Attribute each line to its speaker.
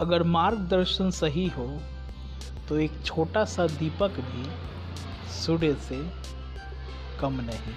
Speaker 1: अगर मार्गदर्शन सही हो तो एक छोटा सा दीपक भी सूर्य से कम नहीं।